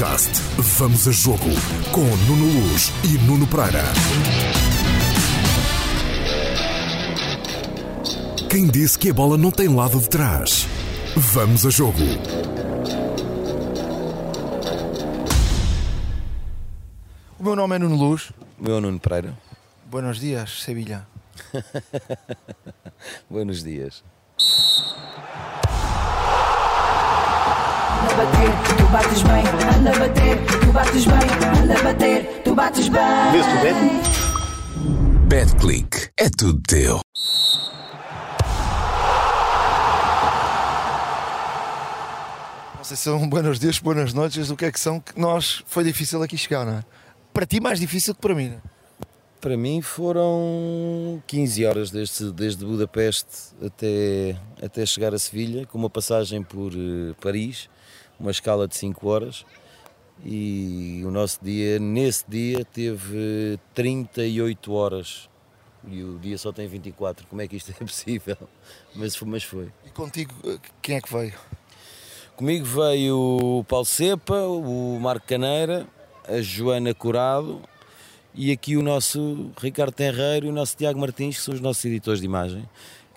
Podcast Vamos a Jogo com Nuno Luz e Nuno Pereira. Quem disse que a bola não tem lado de trás? Vamos a Jogo. O meu nome é Nuno Luz. O meu Nuno Pereira. Buenos dias, Sevilha. Buenos dias. Anda a bater, tu bates bem. Anda a bater, tu bates bem. Anda a bater, tu bates bem. BetClick. É tudo teu. Não sei se são buenos dias, buenas noites, o que é que são, que nós foi difícil aqui chegar, não é? Para ti mais difícil que para mim, não é? Para mim foram 15 horas desde, desde Budapeste até, até chegar a Sevilha, com uma passagem por eh, Paris, uma escala de 5 horas. E o nosso dia, nesse dia, teve 38 horas. E o dia só tem 24. Como é que isto é possível? Mas, foi- mas foi. E contigo, eh, quem é que veio? Comigo veio o Paulo Cepa, o Marco Caneira, a Joana Curado e aqui o nosso Ricardo Tenreiro e o nosso Tiago Martins, que são os nossos editores de imagem,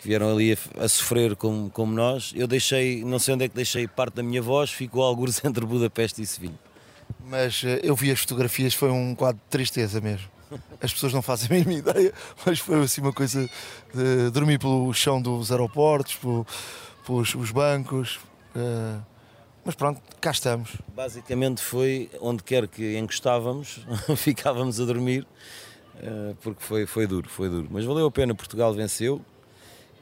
que vieram ali a, a sofrer como, como nós. Eu deixei, não sei onde é que deixei parte da minha voz, ficou algures entre Budapeste e Sevilha. Mas eh, eu vi as fotografias, foi um quadro de tristeza mesmo. As pessoas não fazem a mínima ideia, mas foi assim uma coisa de dormir pelo chão dos aeroportos, pelo- pelos os bancos. eh, mas pronto, cá estamos. Basicamente foi onde quer que encostávamos, ficávamos a dormir, eh, porque foi, foi duro, foi duro. Mas valeu a pena, Portugal venceu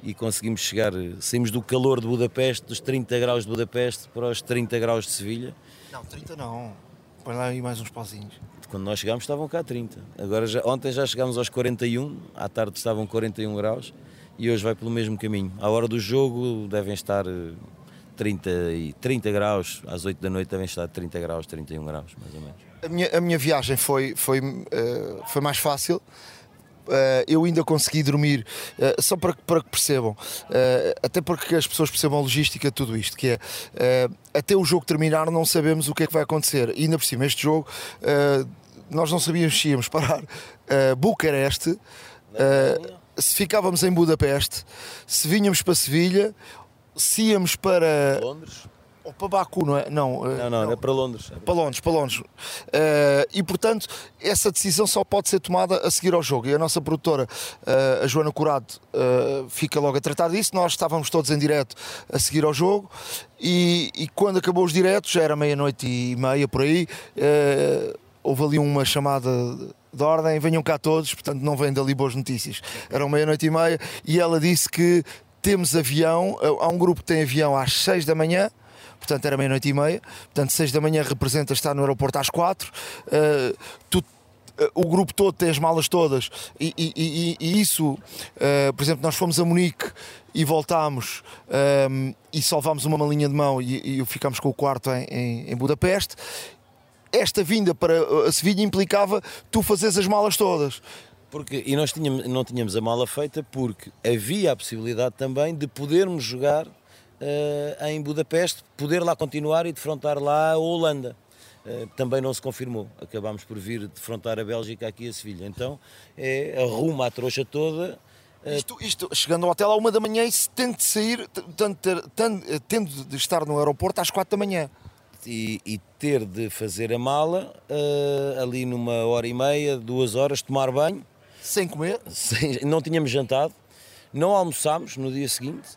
e conseguimos chegar, eh, saímos do calor de Budapeste, dos 30 graus de Budapeste para os 30 graus de Sevilha. Não, 30 não. Põe lá aí mais uns pauzinhos. Quando nós chegámos estavam cá 30. Agora já, ontem já chegámos aos 41, à tarde estavam 41 graus e hoje vai pelo mesmo caminho. À hora do jogo devem estar eh, 30, e 30 graus, às 8 da noite devem estar 30 graus, 31 graus, mais ou menos. A minha, a minha viagem foi, foi, eh, foi mais fácil. Eh, eu ainda consegui dormir, eh, só para, que- para que percebam, eh, até porque as pessoas percebam a logística de tudo isto, que é até o jogo terminar não sabemos o que é que vai acontecer. E ainda por cima, este jogo, nós não sabíamos se íamos parar Bucareste, se ficávamos em Budapeste, se vinhamos para Sevilha, se íamos para, Londres? Ou para Baku, não é? Não, eh, Não, não, era para Londres. para Londres, para Londres. Eh, e portanto, essa decisão só pode ser tomada a seguir ao jogo. E a nossa produtora, eh, a Joana Curado, eh, fica logo a tratar disso. Nós estávamos todos em direto a seguir ao jogo. E, e quando acabou os diretos, já era meia-noite e meia por aí, houve ali uma chamada de ordem: venham cá todos, portanto, não vêm dali boas notícias. Eram meia-noite e meia e ela disse que temos avião, há um grupo que tem avião às seis da manhã portanto era meia-noite e meia, portanto 6 da manhã representa estar no aeroporto às 4, uh, tu, uh, o grupo todo tem as malas todas e, e- e- e isso, uh, por exemplo, nós fomos a Munique e voltámos um, e salvámos uma malinha de mão e, ficámos com o quarto em, em- em Budapeste. Esta vinda para a Sevilha implicava tu fazeres as malas todas. Porque, e nós tínhamos, não tínhamos a mala feita porque havia a possibilidade também de podermos jogar eh, em Budapeste, poder lá continuar e defrontar lá a Holanda. Eh, também não se confirmou. Acabámos por vir defrontar a Bélgica aqui a Sevilha. Então é arruma a trouxa toda. eh, Isto, isto, chegando ao hotel à uma da manhã e se tendo de sair, t- tanto ter- tan- eh, tendo de estar no aeroporto às 4 da manhã. e, e ter de fazer a mala eh, ali numa hora e meia, duas horas, tomar banho. Sem comer, Sem- não tínhamos jantado, não almoçámos no dia seguinte.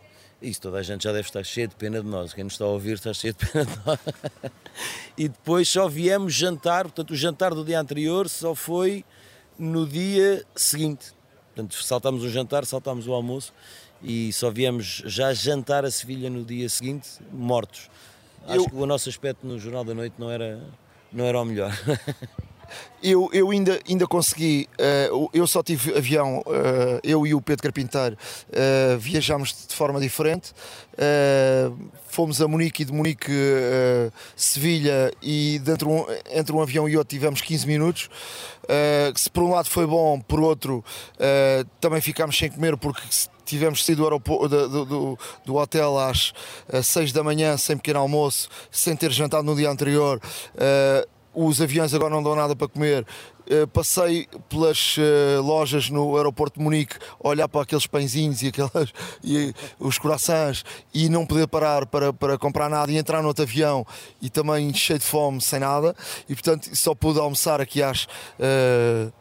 Isso toda a gente já deve estar cheio de pena de nós. Quem nos está a ouvir está cheio de pena de nós. E depois só viemos jantar, portanto, o jantar do dia anterior só foi no dia seguinte. Portanto, saltámos o jantar, saltámos o almoço e só viemos já jantar a Sevilha no dia seguinte, mortos. Acho Eu- que o nosso aspecto no Jornal da Noite não era, não era o melhor. Eu, eu ainda, ainda consegui, eh, eu só tive avião, eh, eu e o Pedro Carpinteiro eh, viajámos de forma diferente. Fomos a Munique e de Munique Sevilha e dentro um- entre um avião e outro tivemos 15 minutos. Que se por um lado foi bom, por outro também ficámos sem comer porque tivemos saído do, do, do, do hotel às 6 da manhã, sem pequeno almoço, sem ter jantado no dia anterior. Uh, os aviões agora não dão nada para comer. Uh, passei pelas uh, lojas no aeroporto de Munique olhar para aqueles pãezinhos e, aquelas, e os corações e não poder parar para, para comprar nada e entrar no outro avião e também cheio de fome, sem nada. E portanto só pude almoçar aqui às uh,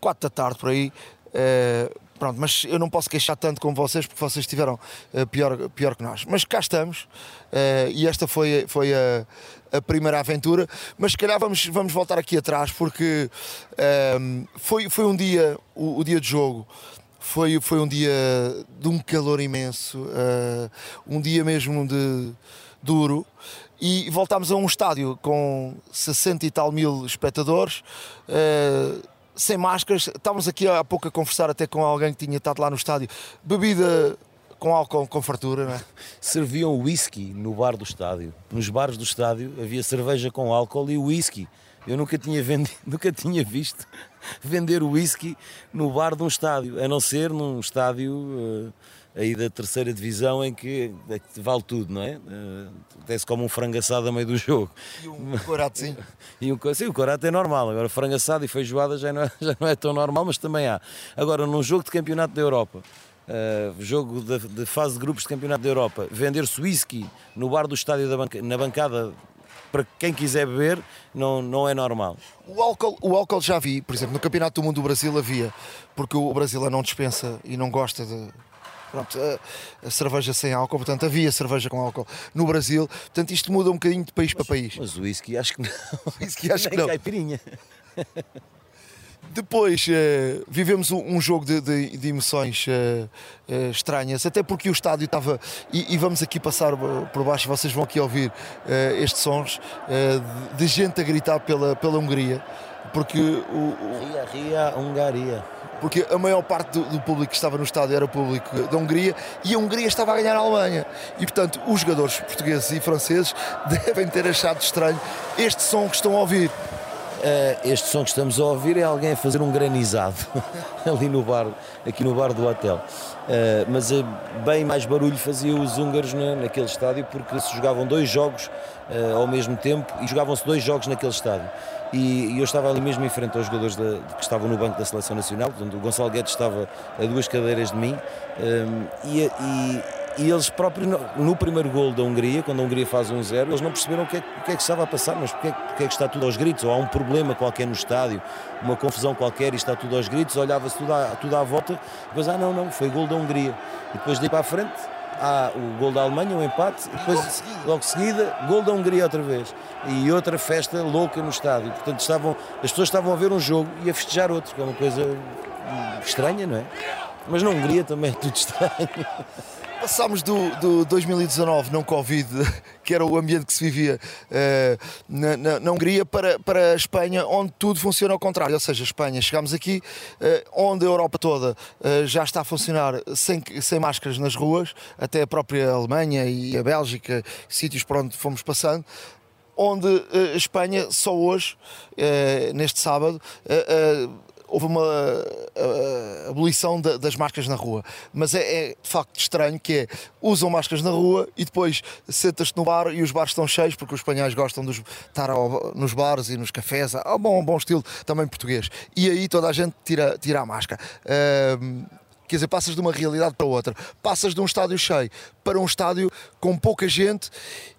4 da tarde por aí. Uh, Pronto, mas eu não posso queixar tanto como vocês porque vocês estiveram uh, pior, pior que nós. Mas cá estamos uh, e esta foi, foi a, a, primeira aventura. Mas se calhar vamos, vamos voltar aqui atrás porque uh, foi, foi um dia, o, o, dia de jogo. Foi, foi um dia de um calor imenso, um dia mesmo de duro, e voltámos a um estádio com 60 e tal mil espectadores sem máscaras. Estávamos aqui há pouco a conversar até com alguém que tinha estado lá no estádio. Bebida com álcool com fartura, não é? Serviam whisky no bar do estádio. Nos bares do estádio havia cerveja com álcool e whisky. Eu nunca tinha, vendido, nunca tinha visto vender whisky no bar de um estádio, a não ser num estádio uh, aí da terceira divisão em que, é que vale tudo, não é? Uh, desce como um frango assado a meio do jogo. E um corato, sim. e um, sim, o corato é normal. Agora, frango assado e feijoada já não, é, já não é tão normal, mas também há. Agora, num jogo de campeonato da Europa, uh, jogo de, de, fase de grupos de campeonato da Europa, vender-se whisky no bar do estádio da banca, na bancada para quem quiser beber, não, não é normal. O álcool, o álcool já vi, por exemplo, no Campeonato do Mundo do Brasil havia, porque o Brasil não dispensa e não gosta de, pronto, a, a, cerveja sem álcool, portanto havia cerveja com álcool no Brasil, portanto isto muda um bocadinho de país mas, para país. Mas o whisky acho que não. O whisky acho que não. caipirinha. Depois uh, vivemos um, um jogo de, de, de emoções uh, uh, estranhas, até porque o estádio estava. E, e, vamos aqui passar por baixo, vocês vão aqui ouvir estes sons de, de, gente a gritar pela, pela Hungria, porque o, o... Ria, ria, Hungaria porque a maior parte do, do, público que estava no estádio era o público da Hungria e a Hungria estava a ganhar a Alemanha. E portanto, os jogadores portugueses e franceses devem ter achado estranho este som que estão a ouvir. Uh, este som que estamos a ouvir é alguém a fazer um granizado ali no bar, aqui no bar do hotel. Uh, mas uh, bem mais barulho faziam os húngaros na, naquele estádio porque se jogavam dois jogos ao mesmo tempo e jogavam-se dois jogos naquele estádio. E, eu estava ali mesmo em frente aos jogadores de, que estavam no banco da Seleção Nacional, portanto o Gonçalo Guedes estava a duas cadeiras de mim e, e, e, eles próprios, no, primeiro gol da Hungria, quando a Hungria faz 1-0, eles não perceberam o que, é, o que, é, que estava a passar, mas porque é, porque é, que está tudo aos gritos, ou há um problema qualquer no estádio, uma confusão qualquer e está tudo aos gritos, olhava-se tudo, à, tudo à volta, depois, ah não, não, foi gol da Hungria. E depois daí para a frente, há o gol da Alemanha, um empate, e depois, logo de seguida, gol da Hungria outra vez. E outra festa louca no estádio. Portanto, estavam, as pessoas estavam a ver um jogo e a festejar outro, que é uma coisa estranha, não é? Mas na Hungria também é tudo estranho. Passámos do, do 2019, não Covid, que era o ambiente que se vivia uh, na, na, na, Hungria, para, para a Espanha, onde tudo funciona ao contrário. Ou seja, a Espanha, chegámos aqui, uh, onde a Europa toda uh, já está a funcionar sem, sem máscaras nas ruas, até a própria Alemanha e a Bélgica, sítios por onde fomos passando onde a Espanha só hoje, neste sábado, houve uma uh, abolição de, das máscaras na rua. Mas é, é, de facto estranho que é, usam máscaras na rua e depois sentas-te no bar e os bares estão cheios porque os espanhóis gostam de estar ao, nos bares e nos cafés, há um bom, bom estilo também português. E aí toda a gente tira, tira a máscara. Uh, Quer dizer, passas de uma realidade para outra. Passas de um estádio cheio para um estádio com pouca gente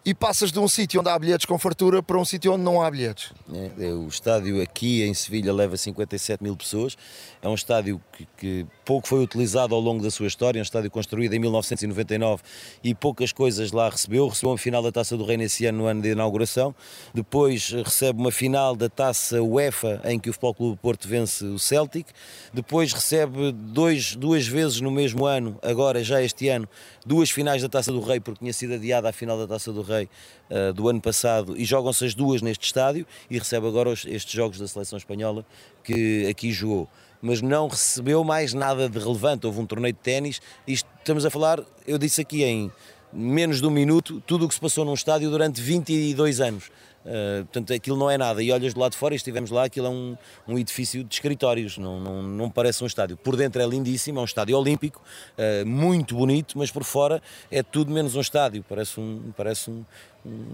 e passas de um sítio onde há bilhetes com fartura para um sítio onde não há bilhetes. É, é o estádio aqui em Sevilha leva 57 mil pessoas. É um estádio que, que, pouco foi utilizado ao longo da sua história. É um estádio construído em 1999 e poucas coisas lá recebeu. Recebeu uma final da Taça do Rei nesse ano, no ano de inauguração. Depois recebe uma final da Taça UEFA em que o Futebol Clube Porto vence o Celtic. Depois recebe dois, duas vezes no mesmo ano, agora já este ano, duas finais da Taça do Rei, porque tinha sido adiada a final da Taça do Rei uh, do ano passado, e jogam-se as duas neste estádio, e recebe agora os, estes jogos da seleção espanhola que aqui jogou. Mas não recebeu mais nada de relevante. Houve um torneio de ténis. Estamos a falar, eu disse aqui em menos de um minuto, tudo o que se passou num estádio durante 22 anos. Uh, portanto, aquilo não é nada. E olhas do lado de fora e estivemos lá, aquilo é um, um edifício de escritórios, não, não, não parece um estádio. Por dentro é lindíssimo, é um estádio olímpico, uh, muito bonito, mas por fora é tudo menos um estádio. Parece um, parece um,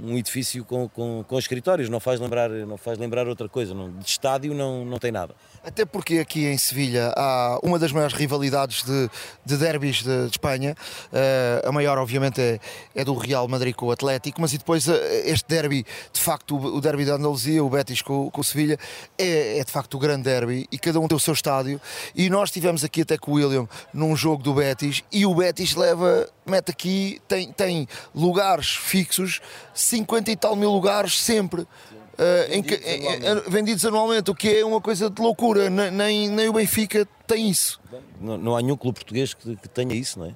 um edifício com, com, com escritórios, não faz lembrar, não faz lembrar outra coisa. Não, de estádio não, não tem nada. Até porque aqui em Sevilha há uma das maiores rivalidades de, de derbys de, de Espanha. Uh, a maior, obviamente, é, é, do Real Madrid com o Atlético, mas e depois uh, este derby, de facto, o, o derby da Andaluzia, o Betis com, com o Sevilha, é, é, de facto o grande derby e cada um tem o seu estádio. E nós estivemos aqui até com o William num jogo do Betis e o Betis leva, mete aqui, tem, tem lugares fixos, 50 e tal mil lugares sempre. Uh, vendidos, que, anualmente. vendidos, anualmente. o que é uma coisa de loucura. Nem, nem o Benfica tem isso. Não, não há nenhum clube português que, que tenha isso, não é?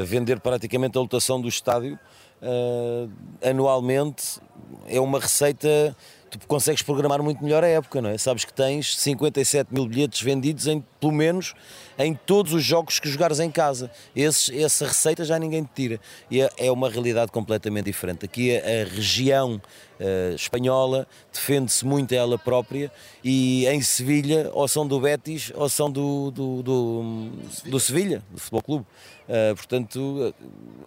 Uh, vender praticamente a lotação do estádio uh, anualmente é uma receita. Tu consegues programar muito melhor a época, não é? Sabes que tens 57 mil bilhetes vendidos em, pelo menos, em todos os jogos que jogares em casa. Esses, essa receita já ninguém te tira. E é, é uma realidade completamente diferente. Aqui a, a região uh, espanhola defende-se muito ela própria e em Sevilha, ou são do Betis, ou são do, do, do, do Sevilha, do Futebol Clube. Uh, portanto,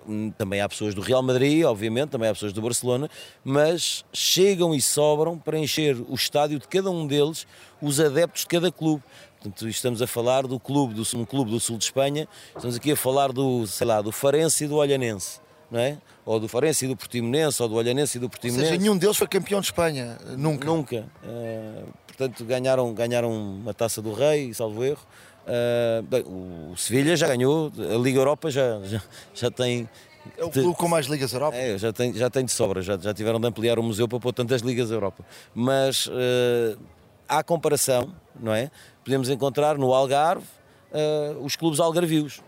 uh, também há pessoas do Real Madrid, obviamente, também há pessoas do Barcelona, mas chegam e sobram para encher o estádio de cada um deles, os adeptos de cada clube. Portanto, estamos a falar do clube, do, um clube do sul de Espanha, estamos aqui a falar do, sei lá, do Farense e do Olhanense, não é? Ou do Farense e do Portimonense, ou do Olhanense e do Portimonense. Ou seja, nenhum deles foi campeão de Espanha, nunca. Nunca. Uh, portanto, ganharam, ganharam uma taça do Rei, salvo erro. Uh, bem, o Sevilha já ganhou, a Liga Europa já, já, já tem é o clube com mais Ligas Europa? É, já tem, já tem de sobra, já, já tiveram de ampliar o museu para pôr tantas Ligas Europa. Mas uh, há comparação, não é? Podemos encontrar no Algarve uh, os clubes algarvios,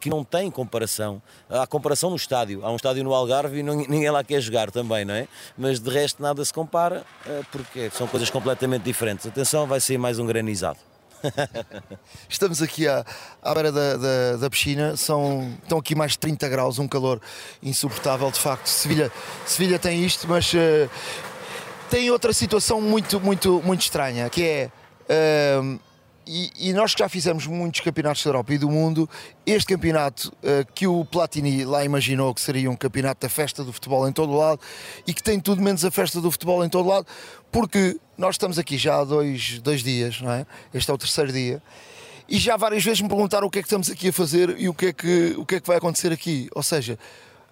que não têm comparação. Há comparação no estádio. Há um estádio no Algarve e ninguém lá quer jogar também, não é? Mas de resto nada se compara, uh, porque são coisas completamente diferentes. Atenção, vai ser mais um granizado. Estamos aqui à, à beira da, da, da, piscina, são, estão aqui mais de 30 graus, um calor insuportável, de facto. Sevilha, Sevilha tem isto, mas uh, tem outra situação muito, muito, muito estranha, que é. E, e, nós que já fizemos muitos campeonatos da Europa e do mundo, este campeonato uh, que o Platini lá imaginou que seria um campeonato da festa do futebol em todo o lado e que tem tudo menos a festa do futebol em todo o lado, porque nós estamos aqui já há dois, dois dias, não é? Este é o terceiro dia. E já várias vezes me perguntaram o que é que estamos aqui a fazer e o que é que, o que, é que vai acontecer aqui. Ou seja,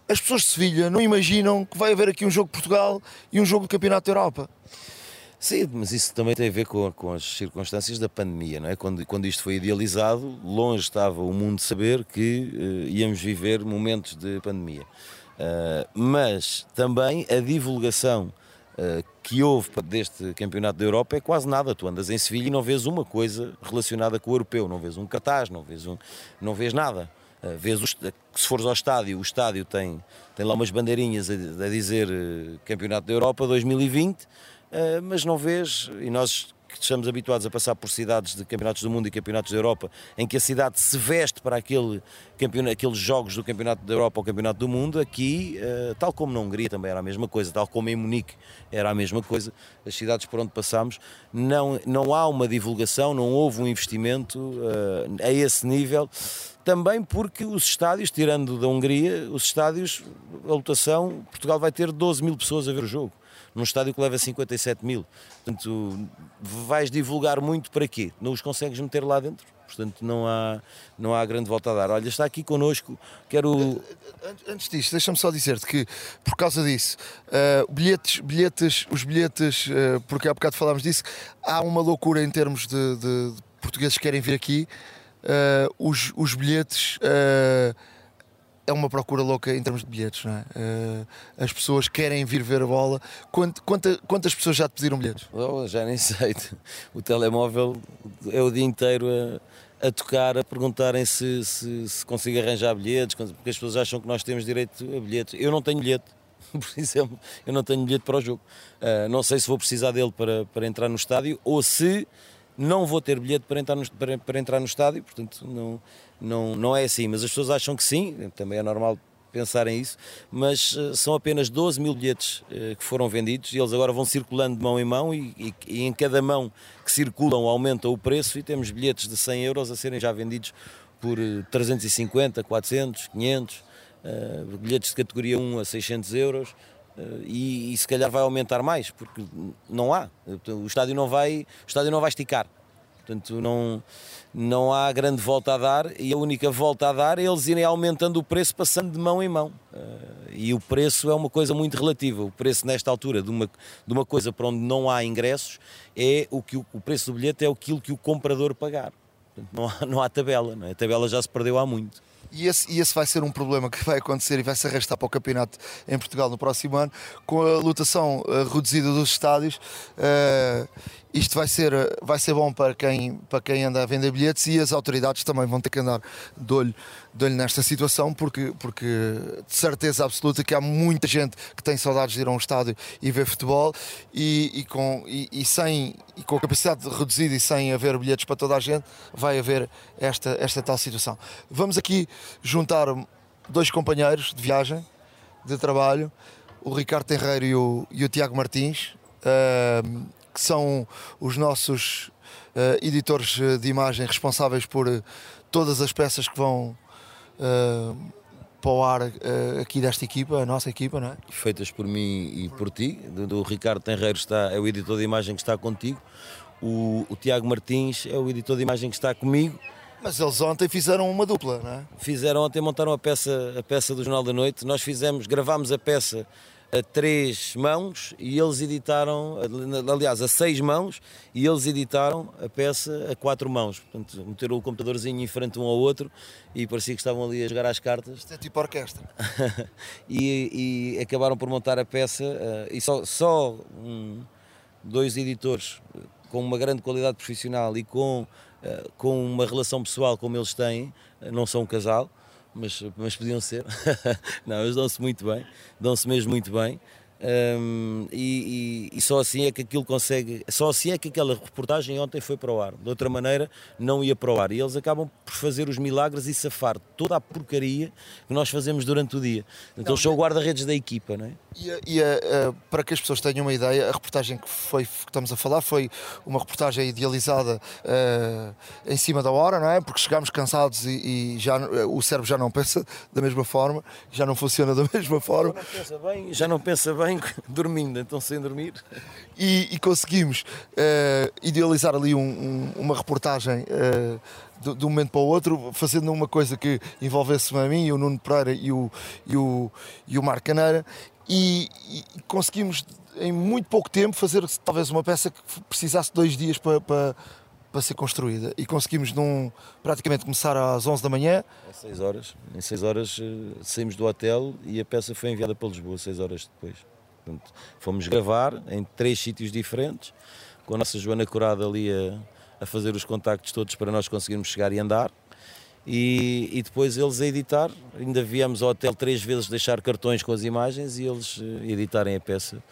as pessoas de Sevilha não imaginam que vai haver aqui um jogo de Portugal e um jogo do Campeonato da Europa. Sim, mas isso também tem a ver com, com, as circunstâncias da pandemia, não é? Quando, quando isto foi idealizado, longe estava o mundo de saber que uh, íamos viver momentos de pandemia. Uh, mas também a divulgação uh, que houve deste Campeonato da Europa é quase nada. Tu andas em Sevilha e não vês uma coisa relacionada com o europeu, não vês um cartaz, não vês, um, não vês nada. Uh, vês o, se fores ao estádio, o estádio tem, tem lá umas bandeirinhas a, a dizer Campeonato da Europa 2020 eh, mas não vês, e nós que estamos habituados a passar por cidades de campeonatos do mundo e campeonatos da Europa, em que a cidade se veste para aquele aqueles jogos do campeonato da Europa ou campeonato do mundo, aqui, uh, tal como na Hungria também era a mesma coisa, tal como em Munique era a mesma coisa, as cidades por onde passamos, não, não há uma divulgação, não houve um investimento uh, a esse nível, também porque os estádios, tirando da Hungria, os estádios, a lotação, Portugal vai ter 12 mil pessoas a ver o jogo num estádio que leva 57 mil. Portanto, vais divulgar muito para quê? Não os consegues meter lá dentro? Portanto, não há, não há grande volta a dar. Olha, está aqui connosco, quero... Antes disso, deixa-me só dizer-te que, por causa disso, uh, bilhetes, bilhetes, os bilhetes, uh, porque há bocado falámos disso, há uma loucura em termos de, de, de portugueses que querem vir aqui. Uh, os, os bilhetes é uma procura louca em termos de bilhetes, não é? Uh, as pessoas querem vir ver a bola. Quant, quanta, quantas pessoas já te pediram bilhetes? Oh, já nem sei. O telemóvel é o dia inteiro a, a tocar, a perguntarem se, se, se consigo arranjar bilhetes, porque as pessoas acham que nós temos direito a bilhetes. Eu não tenho bilhete, por exemplo, eu não tenho bilhete para o jogo. Uh, não sei se vou precisar dele para, para entrar no estádio ou se não vou ter bilhete para entrar no, para, para entrar no estádio, portanto não, não, não é assim. Mas as pessoas acham que sim, também é normal pensarem isso, mas uh, são apenas 12 mil bilhetes uh, que foram vendidos e eles agora vão circulando de mão em mão e, e, e, em cada mão que circulam aumenta o preço e temos bilhetes de 100 euros a serem já vendidos por 350, 400, 500, uh, bilhetes de categoria 1 a 600 euros. Uh, e, e, se calhar vai aumentar mais porque não há. O estádio não vai o estádio não vai esticar. Portanto não não há grande volta a dar e a única volta a dar é eles irem aumentando o preço passando de mão em mão. Uh, e o preço é uma coisa muito relativa. O preço nesta altura de uma de uma coisa para onde não há ingressos é o que o, o preço do bilhete é aquilo que o comprador pagar. Portanto, não há, não há tabela não é? a tabela já se perdeu há muito e esse, e esse vai ser um problema que vai acontecer e vai se arrastar para o campeonato em Portugal no próximo ano, com a lotação uh, reduzida dos estádios. Uh, isto vai ser, vai ser bom para quem, para quem anda a vender bilhetes e as autoridades também vão ter que andar de olho, de olho nesta situação, porque, porque de certeza absoluta que há muita gente que tem saudades de ir a um estádio e ver futebol e, e com, e, e, sem, e com a capacidade reduzida e sem haver bilhetes para toda a gente, vai haver esta, esta tal situação. Vamos aqui juntar dois companheiros de viagem, de trabalho, o Ricardo Tenreiro e o, e o Tiago Martins. Uh, que são os nossos uh, editores eh, de imagem responsáveis por uh, todas as peças que vão para o ar aqui desta equipa, a nossa equipa, não é? Feitas por mim e por ti. O Ricardo Tenreiro está, é o editor de imagem que está contigo. O, o Tiago Martins é o editor de imagem que está comigo. Mas eles ontem fizeram uma dupla, não é? Fizeram ontem, montaram a peça, a peça do Jornal da Noite. Nós fizemos, gravámos a peça a três mãos e eles editaram, aliás, a seis mãos e eles editaram a peça a quatro mãos. Portanto, meteram o computadorzinho em frente um ao outro e parecia que estavam ali a jogar às cartas. Isto é tipo orquestra. e, e, acabaram por montar a peça uh, e só, só um, dois editores com uma grande qualidade profissional e com, uh, com uma relação pessoal como eles têm, uh, não são um casal mas, mas podiam ser. não, eles dão-se muito bem, dão-se mesmo muito bem. Um, e, e, e, só assim é que aquilo consegue, só assim é que aquela reportagem ontem foi para o ar. De outra maneira, não ia para o ar. E eles acabam por fazer os milagres e safar toda a porcaria que nós fazemos durante o dia. Então, eles são o guarda-redes da equipa, não é? E, e uh, para que as pessoas tenham uma ideia, a reportagem que, foi, que estamos a falar foi uma reportagem idealizada uh, em cima da hora, não é? Porque chegámos cansados e, e já, o cérebro já não pensa da mesma forma, já não funciona da mesma forma. Já não pensa bem, já não pensa bem dormindo, então sem dormir. E, e conseguimos uh, idealizar ali um, um, uma reportagem de, de, um momento para o outro, fazendo uma coisa que envolvesse-me a mim, o Nuno Pereira e o, e o, e o Marco Caneira, e, e, conseguimos em muito pouco tempo fazer talvez uma peça que precisasse dois dias para, para, para ser construída. E conseguimos num, praticamente começar às 11 da manhã. Às 6 horas, em 6 horas eh, saímos do hotel e a peça foi enviada para Lisboa 6 horas depois Portanto, fomos gravar em três sítios diferentes com a nossa Joana Curada ali a, a fazer os contactos todos para nós conseguirmos chegar e andar e, e, depois eles a editar. Ainda viemos ao hotel três vezes deixar cartões com as imagens e eles eh, editarem a peça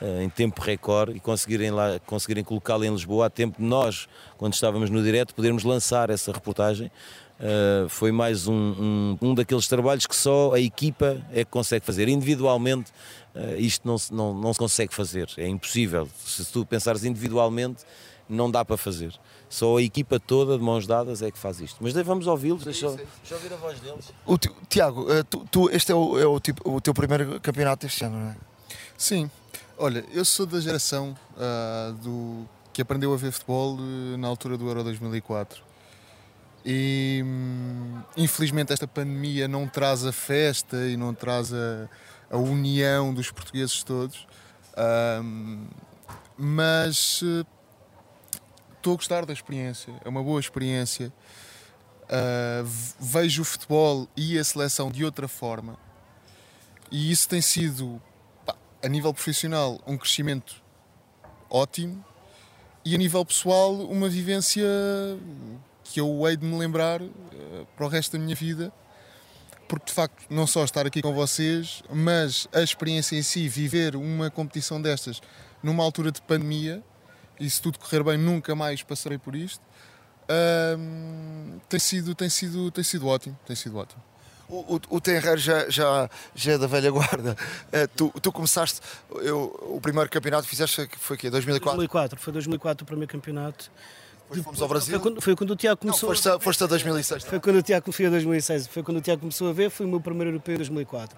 uh, em tempo recorde e conseguirem, lá, conseguirem colocá-la em Lisboa a tempo de nós, quando estávamos no direto, podermos lançar essa reportagem. Uh, foi mais um, um, um, daqueles trabalhos que só a equipa é que consegue fazer. Individualmente, isto não, não, não se consegue fazer, é impossível. Se tu pensares individualmente, não dá para fazer. Só a equipa toda de mãos dadas é que faz isto. Mas vamos ouvi-los, deixa, deixa ouvir a voz deles. O, Tiago, eh, tu, tu, este é, o, é o, tipo, o teu primeiro campeonato este ano, não é? Sim. Olha, eu sou da geração uh, do, que aprendeu a ver futebol uh, na altura do Euro 2004. E hum, infelizmente esta pandemia não traz a festa e não traz a, a união dos portugueses todos. Uh, mas estou a gostar da experiência, é uma boa experiência. Uh, vejo o futebol e a seleção de outra forma, e isso tem sido, pá, a nível profissional, um crescimento ótimo, e a nível pessoal, uma vivência que eu hei de me lembrar uh, para o resto da minha vida, porque de facto, não só estar aqui com vocês, mas a experiência em si, viver uma competição destas numa altura de pandemia e se tudo correr bem nunca mais passarei por isto. tem sido tem sido tem sido ótimo tem sido ótimo O, o, o Tenreiro já, já, já é da velha guarda. Eh, tu, tu começaste, eu, o primeiro campeonato que fizeste foi que 2004? 2004, foi 2004 o primeiro campeonato. Depois fomos ao Brasil? Foi quando, foi quando o Tiago Não, começou. foste, a, foste a 2006. Foi quando o Tiago foi a 2006, foi quando o Tiago começou a ver, foi o meu primeiro europeu em 2004.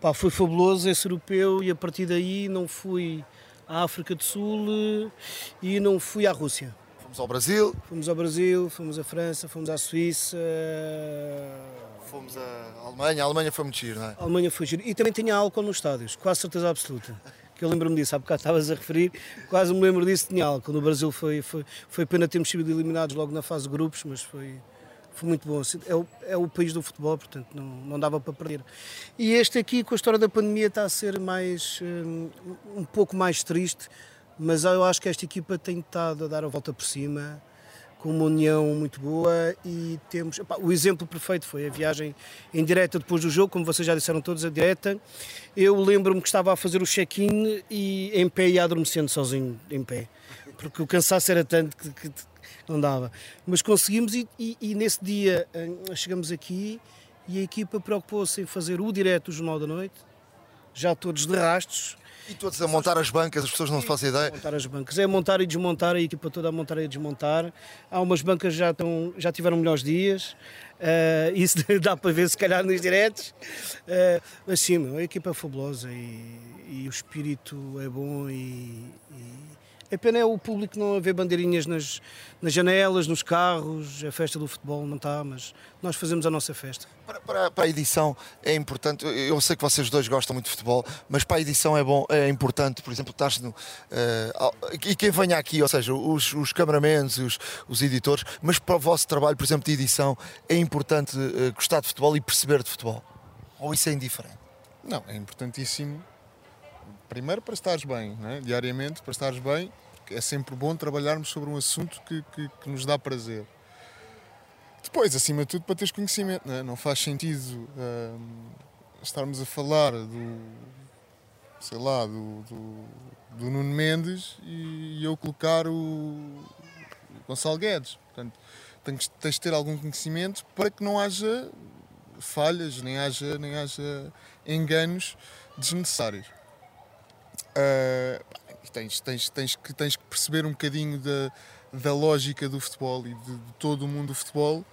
Pá, foi fabuloso esse europeu e a partir daí não fui à África do Sul eh, e não fui à Rússia. Fomos ao Brasil, Fomos ao Brasil, fomos à França, fomos à Suíça, fomos à Alemanha. A Alemanha foi muito giro, não é? a Alemanha foi giro. E também tinha álcool nos estádios, quase certeza absoluta. Que eu lembro-me disso, há bocado estavas a referir, quase me lembro disso, tinha álcool. No Brasil foi, foi, foi pena termos sido eliminados logo na fase de grupos, mas foi, foi muito bom. É o, é o país do futebol, portanto não, não dava para perder. E este aqui, com a história da pandemia, está a ser mais hum, um pouco mais triste, mas eu acho que esta equipa tem estado a dar a volta por cima, com uma união muito boa e temos. epá, o exemplo perfeito foi a viagem em direta depois do jogo, como vocês já disseram todos, a direta. Eu lembro-me que estava a fazer o check-in e em pé e adormecendo sozinho em pé, porque o cansaço era tanto que, que não dava. Mas conseguimos e, e- e nesse dia eh, chegamos aqui e a equipa preocupou-se em fazer o direto do Jornal da Noite, já todos de rastos, E todos a montar as bancas, as pessoas não se fazem ideia. montar as bancas. É montar e desmontar, a equipa toda a montar e desmontar. Há umas bancas que já, estão, já tiveram melhores dias, eh, isso dá para ver se calhar nos diretos. Eh, mas sim, a equipa é fabulosa e, e o espírito é bom e, e a pena é o público não haver bandeirinhas nas, nas janelas, nos carros, a festa do futebol não está, mas nós fazemos a nossa festa. Para, para- para a edição é importante, eu- sei que vocês dois gostam muito de futebol, mas para a edição é bom, é importante, por exemplo, estás no. ao- e quem venha aqui, ou seja, os, os cameramans, os, os editores, mas para o vosso trabalho, por exemplo, de edição, é importante eh, gostar de futebol e perceber de futebol. Ou isso é indiferente? Não, é importantíssimo. Primeiro para estares bem, não é? diariamente, para estares bem, é sempre bom trabalharmos sobre um assunto que, que- que nos dá prazer. Depois, acima de tudo, para teres conhecimento, não, é? não faz sentido hum, estarmos a falar do, sei lá, do, do, do Nuno Mendes e eu colocar o, o Gonçalo Guedes. Portanto, tens, tens de ter algum conhecimento para que não haja falhas, nem haja, nem haja enganos desnecessários. E tens, tens, tens, que, tens que perceber um bocadinho da, da lógica do futebol e de, de todo o mundo do futebol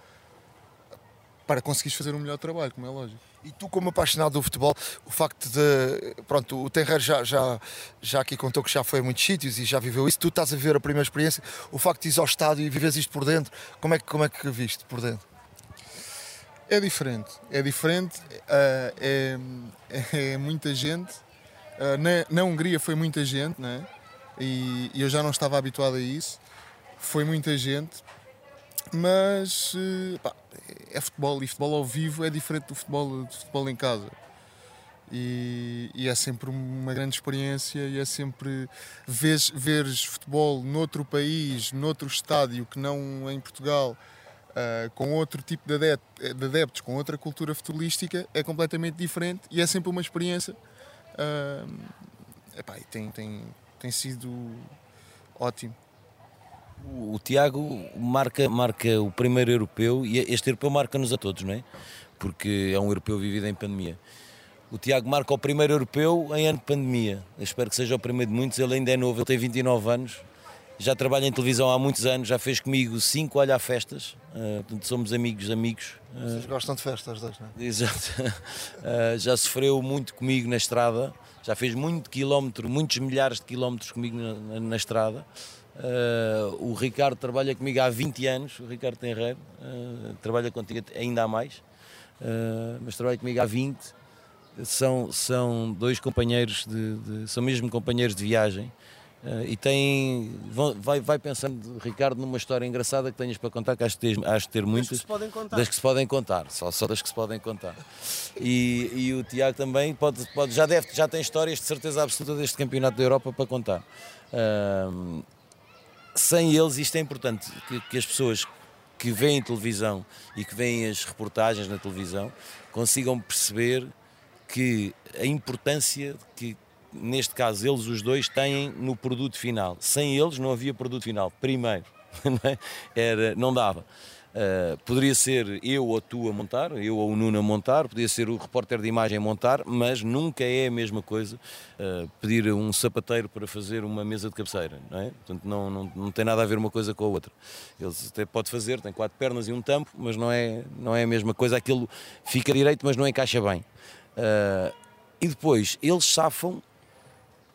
para conseguires fazer um melhor trabalho, como é lógico. E tu, como apaixonado do futebol, o facto de. Pronto, o Tenreiro já, já, já aqui contou que já foi a muitos sítios e já viveu isso. Tu estás a ver a primeira experiência, o facto de ires ao estádio e vives isto por dentro, como é que, como é que viste por dentro? É diferente, é diferente, ah, é, é muita gente. Ah, na, na Hungria foi muita gente, né? e, e eu já não estava habituado a isso. Foi muita gente, mas eh, pá, é futebol e futebol ao vivo é diferente do futebol, do futebol em casa. E, e é sempre uma grande experiência e é sempre veres, veres futebol noutro país, noutro estádio que não em Portugal, ah, com outro tipo de adeptos, com outra cultura futebolística, é completamente diferente e é sempre uma experiência. Ah, epá, tem, tem, tem sido ótimo. O Tiago marca, marca o primeiro europeu e este europeu marca-nos a todos, não é? Porque é um europeu vivido em pandemia. O Tiago marca o primeiro europeu em ano de pandemia. Eu espero que seja o primeiro de muitos. Ele ainda é novo, ele tem 29 anos, já trabalha em televisão há muitos anos, já fez comigo cinco Olha Festas, uh, portanto somos amigos, amigos. Uh, Vocês gostam de festas, dois, não é? Exato. Uh, já sofreu muito comigo na estrada, já fez muito quilómetro, muitos milhares de quilómetros comigo na, na- na estrada. Uh, o Ricardo trabalha comigo há 20 anos, o Ricardo Tenreiro, trabalha contigo ainda há mais, mas trabalha comigo há 20. São, são dois companheiros, de, de- são mesmo companheiros de viagem. Uh, e tem, vai, vai pensando, Ricardo, numa história engraçada que tenhas para contar, que acho que tens, acho que ter muitas. se podem contar. Das que se podem contar, só, só das que se podem contar. E, e o Tiago também pode, pode, já, deve, já tem histórias de certeza absoluta deste Campeonato da Europa para contar. Sem eles, isto é importante, que, que as pessoas que veem televisão e que veem as reportagens na televisão consigam perceber que a importância que, neste caso, eles os dois têm no produto final. Sem eles não havia produto final, primeiro, é? Era, não dava. Uh, poderia ser eu ou tu a montar, eu ou o Nuno a montar, poderia ser o repórter de imagem a montar, mas nunca é a mesma coisa uh, pedir um sapateiro para fazer uma mesa de cabeceira, não é? Portanto, não, não, não tem nada a ver uma coisa com a outra. Ele até pode fazer, tem quatro pernas e um tampo, mas não é, não é a mesma coisa. Aquilo fica direito, mas não encaixa bem. Uh, e depois, eles safam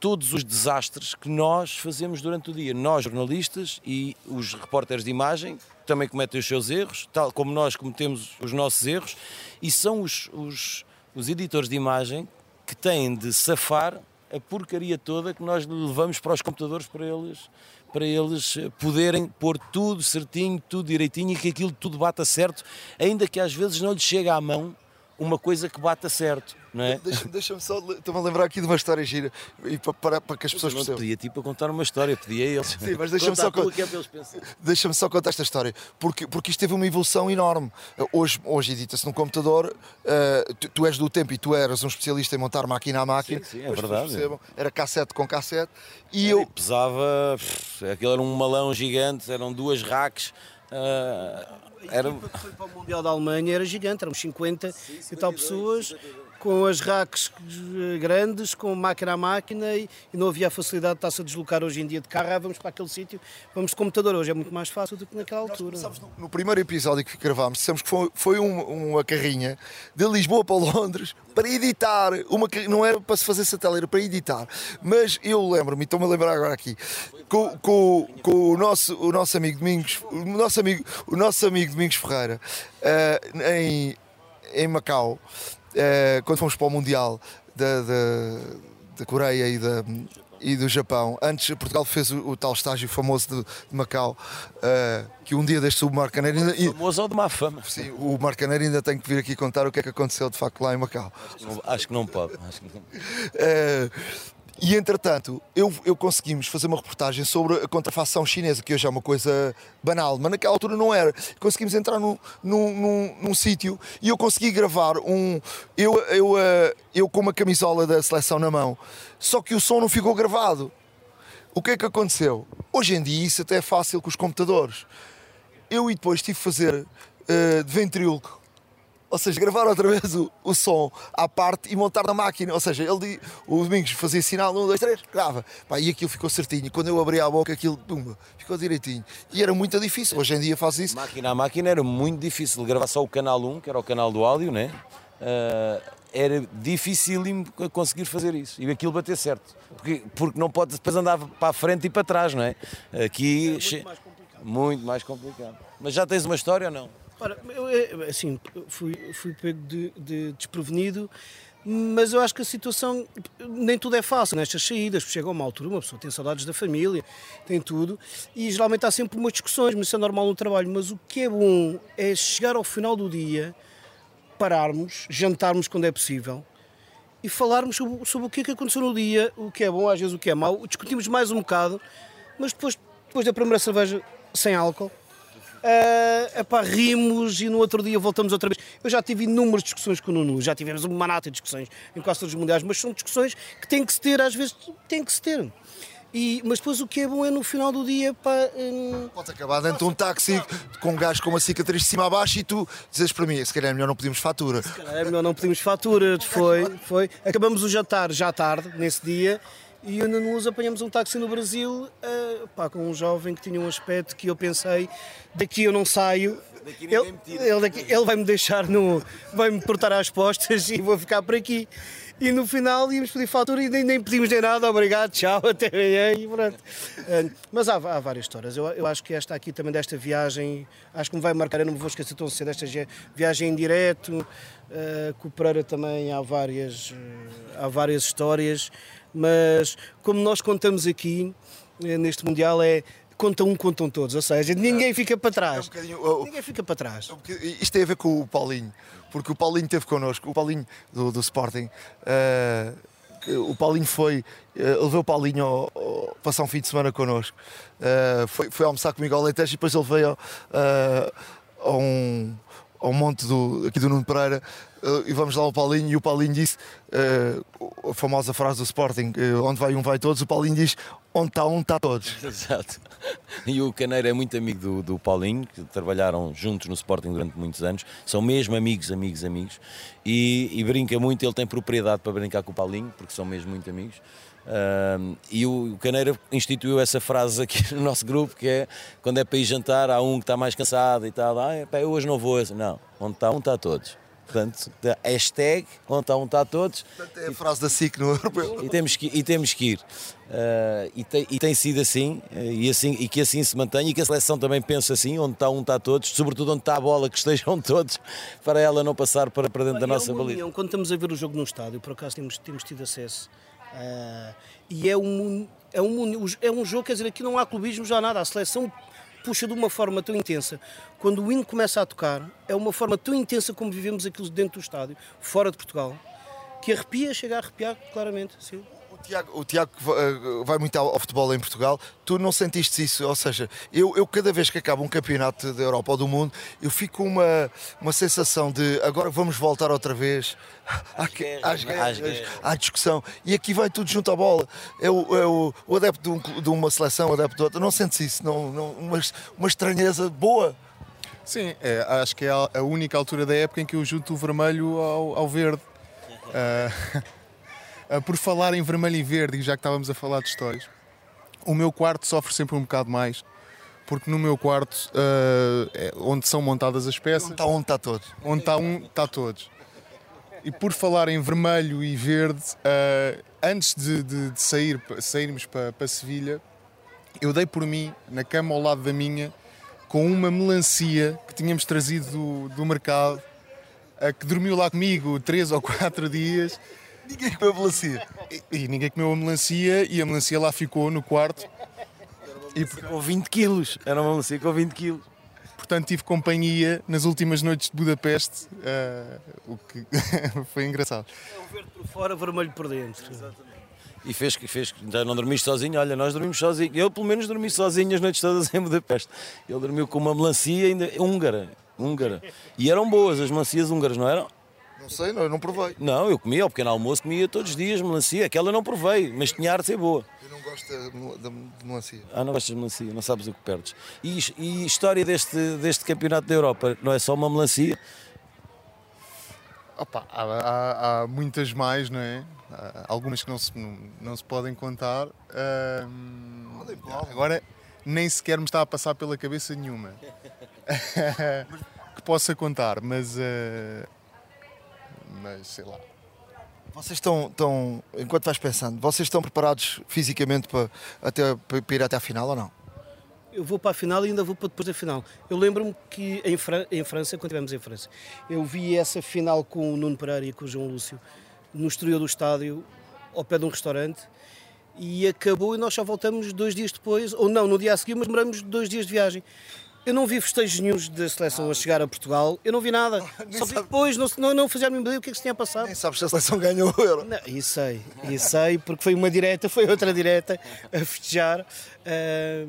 todos os desastres que nós fazemos durante o dia. Nós, jornalistas e os repórteres de imagem, também cometem os seus erros, tal como nós cometemos os nossos erros, e são os, os, os editores de imagem que têm de safar a porcaria toda que nós levamos para os computadores para eles, para eles poderem pôr tudo certinho, tudo direitinho e que aquilo tudo bata certo, ainda que às vezes não lhes chegue à mão uma coisa que bata certo, não é? Deixa-me deixa só, estou-me a lembrar aqui de uma história gira e para, para, para que as pessoas percebam. Pedia tipo a contar uma história, pedia a eles. Sim, mas deixa-me só, é deixa só contar esta história, porque, porque isto teve uma evolução enorme. Hoje, hoje edita-se num computador, uh, tu, tu, és do tempo e tu eras um especialista em montar máquina a máquina. Sim, sim é verdade. Percebam, era cassete com cassete e era, eu. pesava, pff, aquilo era um malão gigante, eram duas racks. Uh, era... que foi para o Mundial da Alemanha era gigante, eram 50 Sim, e tal pessoas com as racks grandes, com máquina a máquina e, e não havia a facilidade de estar-se a deslocar hoje em dia de carro, ah, vamos para aquele sítio, vamos de computador, hoje é muito mais fácil do que naquela altura. No, no, primeiro episódio que gravámos, dissemos que foi, foi um, uma carrinha de Lisboa para Londres para editar, uma, não era para se fazer satélite, era para editar, mas eu lembro-me, estou-me a lembrar agora aqui, com, com, com, o, nosso, o nosso amigo Domingos, o nosso amigo, o nosso amigo Domingos Ferreira, uh, em, em Macau, uh, quando fomos para o Mundial da, da, da Coreia e da, e do Japão. Antes, Portugal fez o, o tal estágio famoso de, de Macau, uh, que um dia deste o Marcaneiro ainda. Famoso ou de má fama? Sim, o Marcaneiro ainda tem que vir aqui contar o que é que aconteceu de facto lá em Macau. Acho que não, acho que não pode. Acho que não. E entretanto, eu, eu conseguimos fazer uma reportagem sobre a contrafação chinesa, que hoje é uma coisa banal, mas naquela altura não era. Conseguimos entrar num, num, num, num sítio e eu consegui gravar um. Eu, eu, eu, eu com uma camisola da seleção na mão, só que o som não ficou gravado. O que é que aconteceu? Hoje em dia isso até é fácil com os computadores. Eu e depois tive que fazer uh, de ventríloco ou seja, gravar outra vez o, o som à parte e montar na máquina. Ou seja, ele, o Domingos fazia sinal, um, dois, três, grava. Pá, e aquilo ficou certinho. Quando eu abri a boca, aquilo pumba, ficou direitinho. E era muito difícil. Hoje em dia faz isso. Máquina a máquina era muito difícil. Gravar só o canal 1, que era o canal do áudio, né? Uh, era dificílimo conseguir fazer isso e aquilo bater certo. Porque, porque não pode depois andar para a frente e para trás, não é? Aqui. É muito mais complicado. Muito mais complicado. Mas já tens uma história ou não? Ora, eu, assim, fui, fui pego de, de, desprevenido, mas eu acho que a situação, nem tudo é fácil nestas saídas, porque chega a uma altura, uma pessoa tem saudades da família, tem tudo, e geralmente há sempre umas discussões, mas isso é normal no trabalho. Mas o que é bom é chegar ao final do dia, pararmos, jantarmos quando é possível, e falarmos sobre, sobre o que é que aconteceu no dia, o que é bom, às vezes o que é mau, discutimos mais um bocado, mas depois, depois da primeira cerveja sem álcool, Uh, epá, rimos e no outro dia voltamos outra vez. Eu já tive inúmeras discussões com o Nuno, já tivemos uma manata de discussões em quase todos os mundiais, mas são discussões que têm que se ter, às vezes tem que se ter. E, mas depois o que é bom é no final do dia para. Hum... Pode acabar dentro de um táxi com um gajo com uma cicatriz de cima a baixo e tu dizes para mim, se calhar é melhor não pedimos fatura. Se calhar é melhor não pedimos fatura. Foi, foi. Acabamos o jantar já tarde, nesse dia, e ainda nos apanhamos um táxi no Brasil uh, pá, com um jovem que tinha um aspecto que eu pensei, daqui eu não saio. Ele, ele, ele vai me deixar no. vai me portar às postas e vou ficar por aqui. E no final íamos pedir fatura e nem, nem pedimos nem nada, obrigado, tchau, até amanhã e pronto. Uh, mas há, há, várias histórias. Eu, eu, acho que esta aqui também, desta viagem, acho que me vai marcar, eu não me vou esquecer tão cedo, desta viagem em direto. Uh, com o Pereira também há várias, há várias histórias mas como nós contamos aqui eh, neste Mundial é conta um, contam todos, ou seja, ninguém fica para trás. É um ninguém fica para trás. É um isto tem a ver com o Paulinho, porque o Paulinho esteve connosco, o Paulinho do, do Sporting. Uh, o Paulinho foi, uh, levou o Paulinho ao, ao, passar um fim de semana connosco. Uh, foi, foi almoçar comigo ao Leitejo e depois ele veio uh, a um, ao monte do, aqui do Nuno Pereira eh, e vamos lá ao Paulinho, e o Paulinho disse eh, a famosa frase do Sporting: eh, onde vai um, vai todos. O Paulinho diz: onde está um, está todos. Exato. E o Caneiro é muito amigo do, do Paulinho, que trabalharam juntos no Sporting durante muitos anos, são mesmo amigos, amigos, amigos, e, e brinca muito, ele tem propriedade para brincar com o Paulinho, porque são mesmo muito amigos. Ahm, e o, o Caneiro instituiu essa frase aqui no nosso grupo, que é quando é para ir jantar, há um que está mais cansado e tal, ah, pá, eu hoje não vou. Não, onde está um, está todos. Portanto, hashtag, onde está um, está todos. É a frase da SIC no europeu. E temos que, e temos que ir. Uh, e, tem, e tem sido assim, uh, e assim, e que assim se mantenha, e que a seleção também pense assim, onde está um está todos, sobretudo onde está a bola, que estejam todos, para ela não passar para, para dentro da é nossa baliza. união. Quando estamos a ver o jogo num estádio, por acaso temos, temos tido acesso, ah, e é um, é, um, é um jogo, quer dizer, aqui não há clubismo, já há nada. A seleção puxa de uma forma tão intensa. Quando o hino começa a tocar, é uma forma tão intensa como vivemos aquilo dentro do estádio, fora de Portugal, que arrepia, chega a arrepiar claramente. Sim. O Tiago, o Tiago eh, vai muito ao futebol em Portugal. Tu não sentiste isso? Ou seja, eu, eu cada vez que acaba um campeonato da Europa ou do mundo, eu fico com uma, uma sensação de agora vamos voltar outra vez à- às guerras, à discussão. E aqui vai tudo junto à bola. É o, é o, o adepto de, um de uma seleção, o adepto de outra. Não sentes isso? Não, não, uma, uma estranheza boa. Sim, é, acho que é a única altura da época em que eu junto o vermelho ao, ao verde. Ah, por falar em vermelho e verde, e já que estávamos a falar de histórias, o meu quarto sofre sempre um bocado mais, porque no meu quarto, ah, é onde são montadas as peças, Está onde está todo. onde está um, está todos. E por falar em vermelho e verde, ah, antes de, de- de sair, sairmos para, para Sevilha, eu dei por mim, na cama ao lado da minha, com uma melancia que tínhamos trazido do, do mercado, ah, que dormiu lá comigo três ou quatro dias. Ninguém comeu melancia. E, e ninguém comeu a melancia e a melancia lá ficou no quarto. E Com 20 quilos, era uma melancia com 20 quilos. portanto tive companhia nas últimas noites de Budapeste, ah, o que foi engraçado. É o verde por fora, vermelho por dentro. E fez que fez que já não dormiste sozinho, olha, nós dormimos sozinhos. Eu pelo menos dormi sozinho as noites todas em Budapeste. Ele dormiu com uma melancia ainda húngara, húngara. E eram boas as melancias húngaras, não eram? Não sei, não, eu não provei. Não, eu comia ao pequeno almoço, comia todos os dias melancia. Aquela não provei, mas tinha ar de ser boa. Eu não gosto de, de, de melancia. Ah, não gostas de melancia, não sabes o que perdes. E, e história deste, deste campeonato da Europa, não é só uma melancia? Opa, há, há- há muitas mais, não é? Há algumas que não se, não, não se podem contar. Ahm, agora nem sequer me está a passar pela cabeça nenhuma que possa contar, mas, ah, mas sei lá. Vocês estão, estão, enquanto vais pensando, vocês estão preparados fisicamente para, até, para ir até à final ou não? Eu vou para a final e ainda vou para depois da final. Eu lembro-me que em, Fran- em França, quando estivemos em França, eu vi essa final com o Nuno Pereira e com o João Lúcio no exterior do estádio, ao pé de um restaurante, e acabou e nós só voltamos dois dias depois, ou não, no dia a seguir, mas demoramos dois dias de viagem. Eu não vi festejos nenhums da seleção a chegar a Portugal, eu não vi nada. Só vi depois, não, não, não mínima ideia o que é que se tinha passado. Nem sabes se a seleção ganhou o Euro. Não, isso sei, isso sei, porque foi uma direta, foi outra direta a festejar. ah,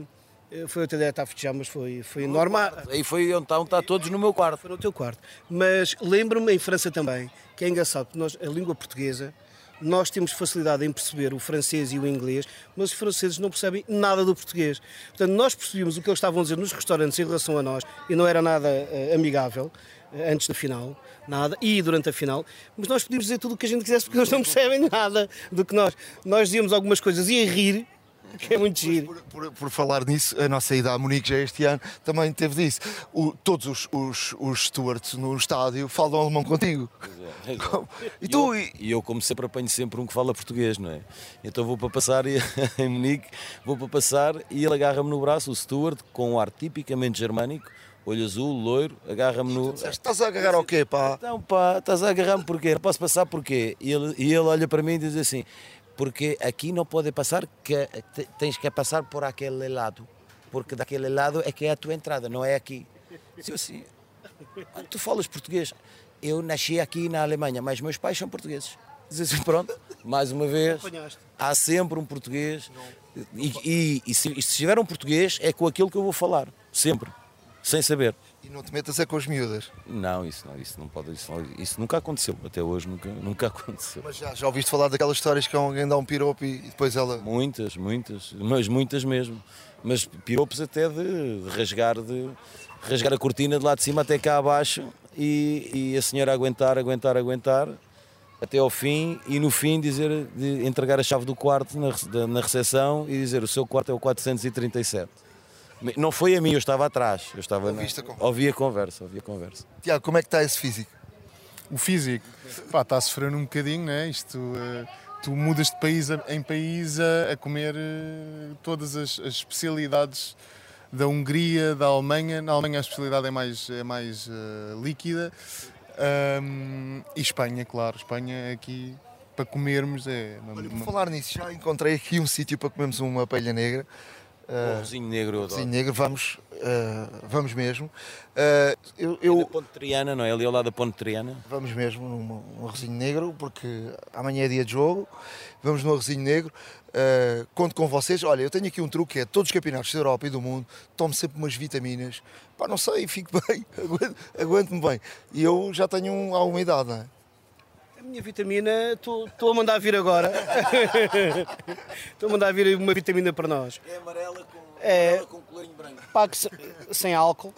foi outra direta a festejar, mas foi, foi normal. Aí foi onde está todos no meu quarto. Foi no teu quarto. Mas lembro-me em França também, que é engraçado, porque nós, a língua portuguesa, nós temos facilidade em perceber o francês e o inglês, mas os franceses não percebem nada do português. Portanto, nós percebíamos o que eles estavam a dizer nos restaurantes em relação a nós, e não era nada eh, amigável, eh, antes da final, nada, e durante a final, mas nós podíamos dizer tudo o que a gente quisesse, porque eles não percebem nada do que nós. Nós dizíamos algumas coisas e a rir, é muito giro. Por, por- por falar nisso, a nossa ida a Munique já este ano também teve disso. O- todos os, os, os stewards no estádio falam alemão contigo. E E tu, eu, e- e eu, como sempre, apanho sempre um que fala português, não é? Então vou para passar e- em Munique, vou para passar e ele agarra-me no braço, o steward, com um ar tipicamente germânico, olho azul, loiro, agarra-me no. estás a agarrar ao quê, pá? Então pá, estás a agarrar-me porquê? Não posso passar porquê? E ele, e ele olha para mim e diz assim: porque aqui não pode passar, que te- tens que passar por aquele lado, porque daquele lado é que é a tua entrada, não é aqui. Disse eu assim: "Ah, tu falas português? Eu nasci aqui na Alemanha, mas meus pais são portugueses. Diz assim: pronto, mais uma vez, há sempre um português, e, e- e se, e se tiver um português, é com aquilo que eu vou falar, sempre, sem saber. E não te metas é com as miúdas. Não, isso não, isso não pode, isso, não- isso nunca aconteceu, até hoje nunca, nunca aconteceu. Mas já, já ouviste falar daquelas histórias que alguém dá um piropo e depois ela. Muitas, muitas, mas muitas mesmo. Mas piropos até de, de rasgar, de rasgar a cortina de lá de cima até cá abaixo e, e a senhora aguentar, aguentar, aguentar até ao fim e no fim dizer, de entregar a chave do quarto na, na recepção e dizer o seu quarto é o 437. Não foi a mim, eu estava atrás. Eu estava na, a conversa? ouvi a conversa, ouvi a conversa. Tiago, como é que está esse físico? O físico, pá, está a sofrer um bocadinho, né? Isto, eh, tu mudas de país a- em país a, a comer eh, todas as, as especialidades da Hungria, da Alemanha. Na Alemanha a especialidade é mais, é mais eh, líquida. Ahm, e Espanha, claro. Espanha aqui para comermos é. Olha, por falar nisso, já encontrei aqui um sítio para comermos uma paella negra. Vizinho negro eu negro, vamos, eh, vamos mesmo. Eh, eu, eu- Da Ponte Triana, não é? Ali ao lado da Ponte Triana. Vamos mesmo num num arrozinho negro, porque amanhã é dia de jogo. Vamos no arrozinho negro. Uh, conto com vocês. Olha, eu tenho aqui um truque que é todos os campeonatos da Europa e do mundo tomo sempre umas vitaminas. Pá, não sei, fico bem, aguento- aguento-me bem. E eu já tenho um, alguma idade, não é? A minha vitamina, estou a mandar vir agora. Estou a mandar vir uma vitamina para nós. É amarela com, É. amarela com colorinho branco. Para sem álcool,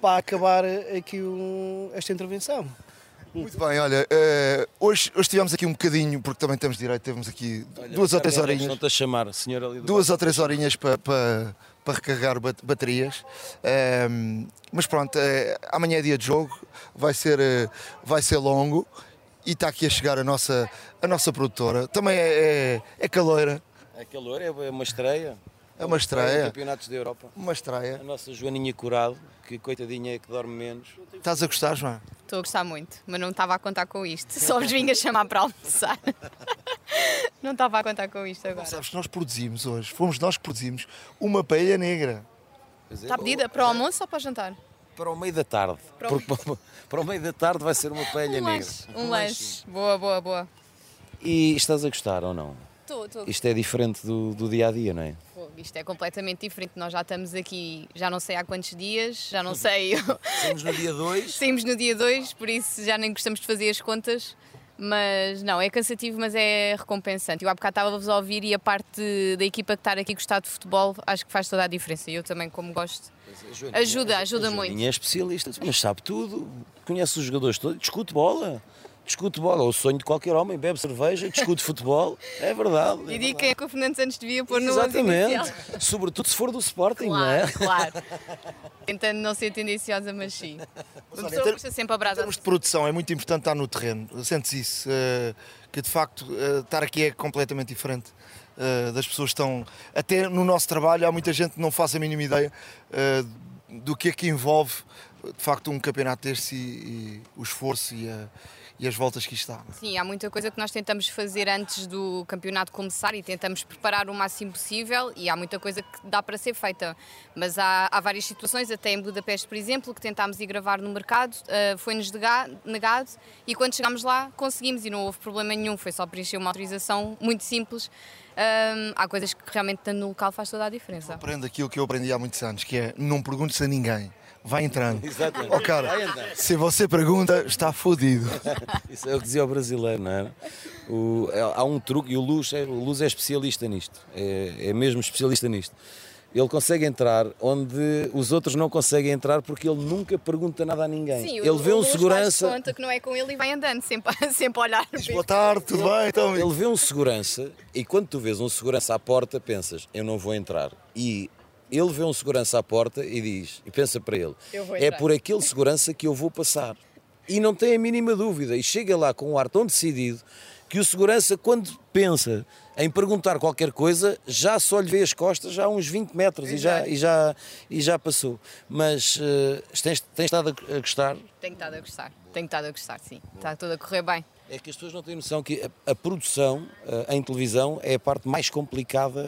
para acabar aqui um- esta intervenção. Muito bem, olha, uh, hoje, hoje tivemos aqui um bocadinho, porque também temos direito, temos aqui duas ou três horinhas. Estão-te a chamar, senhora ali do duas ou três horinhas para para para recarregar bat- baterias. Ehm, mas pronto, eh, amanhã é dia de jogo, vai ser, eh, vai ser longo e está aqui a chegar a nossa, a nossa produtora. Também é, é, é caloira, É calor, é uma estreia. é uma estreia. Campeonatos da Europa. Uma A estreia. nossa Joaninha Curado, que coitadinha é que dorme menos. Estás a gostar, João? Estou a gostar muito, mas não estava a contar com isto. Só vos vim a chamar para almoçar. Não estava a contar com isto agora. Sabes que nós produzimos hoje, fomos nós que produzimos uma paella negra. Está pedida para o almoço ou para o jantar? Para o meio da tarde. Para o- Porque para o meio da tarde vai ser uma paella Um negra. lanche. Um lanche. Boa, boa, boa. E estás a gostar ou não? Estou, estou. Isto é diferente do, do dia a dia, não é? Pô, Isto é completamente diferente. Nós já estamos aqui, já não sei há quantos dias, já não sei. Estamos no dia 2. Saímos no dia 2, por isso já nem gostamos de fazer as contas. Mas não, é cansativo, mas é recompensante. Eu há bocado estava-vos a ouvir e a parte da equipa que estar aqui gostar de futebol acho que faz toda a diferença. E eu também, como gosto, Ajuda, ajuda muito. Minha é especialista, mas sabe tudo. Conhece os jogadores todos, discute bola. Discute bola, é o sonho de qualquer homem, bebe cerveja, discute futebol. É verdade. e digo quem é que o Fernando Santos devia pôr no 11 Exatamente. Sobretudo se for do Sporting, não é? Claro, claro. Tentando não ser tendenciosa, mas sim. Uma olha, em pessoa ter- puxa sempre a Em brasa. termos de produção, é muito importante estar no terreno. Sentes isso? eh, que de facto eh, estar aqui é completamente diferente eh, das pessoas que estão. Até no nosso trabalho, há muita gente que não faz a mínima ideia do que é que envolve de facto um campeonato deste e, e o esforço e, a- e as voltas que isto dá. Sim, há muita coisa que nós tentamos fazer antes do campeonato começar e tentamos preparar o máximo possível e há muita coisa que dá para ser feita. Mas há, há várias situações, até em Budapeste, por exemplo, que tentámos ir gravar no mercado, eh, foi-nos negado e quando chegámos lá conseguimos e não houve problema nenhum, foi só preencher uma autorização muito simples. Ahm, há coisas que realmente no local faz toda a diferença. Aprendo aquilo que eu aprendi há muitos anos, que é não perguntes a ninguém, vai entrando. Exatamente. Ó cara, se você pergunta, está fodido. Isso é o que dizia o brasileiro, não é? O- é- há um truque, e o Luz é, o Luz é especialista nisto, é, é mesmo especialista nisto. Ele consegue entrar onde os outros não conseguem entrar porque ele nunca pergunta nada a ninguém. Sim, ele o- vê um Luz segurança. conta que não é com ele e vai andando, sempre, sempre a olhar. Diz, Boa tarde, tudo bem? Então, Ele vê um segurança e quando tu vês um segurança à porta, pensas, eu não vou entrar. E ele vê um segurança à porta e diz, e pensa para ele, é entrar." por aquele segurança que eu vou passar. E não tem a mínima dúvida. E chega lá com um ar tão decidido que o segurança, quando pensa em perguntar qualquer coisa, já só lhe vê as costas já há uns 20 metros e já, e, já, e já passou. Mas eh, tens, tens estado a a gostar? Tenho estado a gostar, tenho estado a gostar, sim. Está tudo a correr bem. É que as pessoas não têm noção que a, a produção eh, em televisão é a parte mais complicada,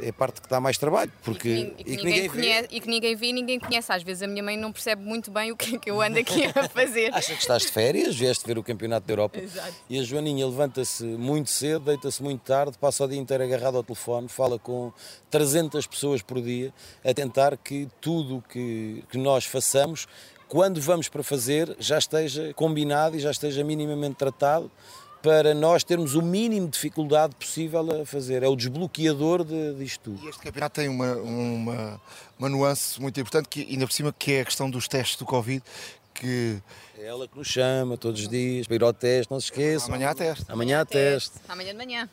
eh, é a parte que dá mais trabalho. Porque, e que, e que ninguém, conhece, e que ninguém vê e ninguém conhece. Às vezes a minha mãe não percebe muito bem o que é que eu ando aqui a fazer. Acha que estás de férias, vieste ver o Campeonato da Europa Exato. e a Joaninha levanta-se muito cedo, deita-se muito tarde, passa o dia inteiro agarrado ao telefone, fala com 300 pessoas por dia, a tentar que tudo que, que nós façamos, quando vamos para fazer, já esteja combinado e já esteja minimamente tratado para nós termos o mínimo de dificuldade possível a fazer. É o desbloqueador de, disto tudo. E este campeonato tem uma, uma, uma nuance muito importante, que ainda por cima, que é a questão dos testes do Covid, que É ela que nos chama todos os dias para ir ao teste, não se esqueçam. amanhã há teste. Amanhã há teste. Amanhã de manhã.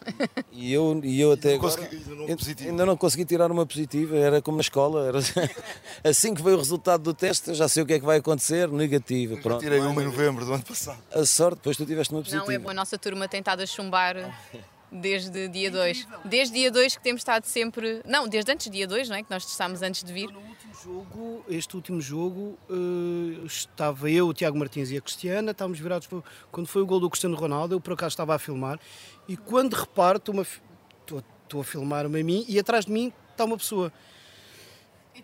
E eu, e eu até Não agora consegui- ainda não ainda- positivo. ainda não consegui tirar uma positiva, era como na escola. Era... Assim que veio o resultado do teste, eu já sei o que é que vai acontecer, negativa. Eu Pronto. tirei uma em novembro do ano passado. A sorte, depois tu tiveste uma positiva. Não, é bom. A nossa turma tem estado a chumbar desde dia 2. Desde dia 2 que temos estado sempre. Não, desde antes de dia 2, não é? Que nós testámos antes de vir. Último jogo, este último jogo, eh, estava eu, o Tiago Martins e a Cristiana, estávamos virados para, quando foi o gol do Cristiano Ronaldo, eu por acaso estava a filmar, e quando reparo, estou-me a fi- estou estou a filmar-me a mim, e atrás de mim está uma pessoa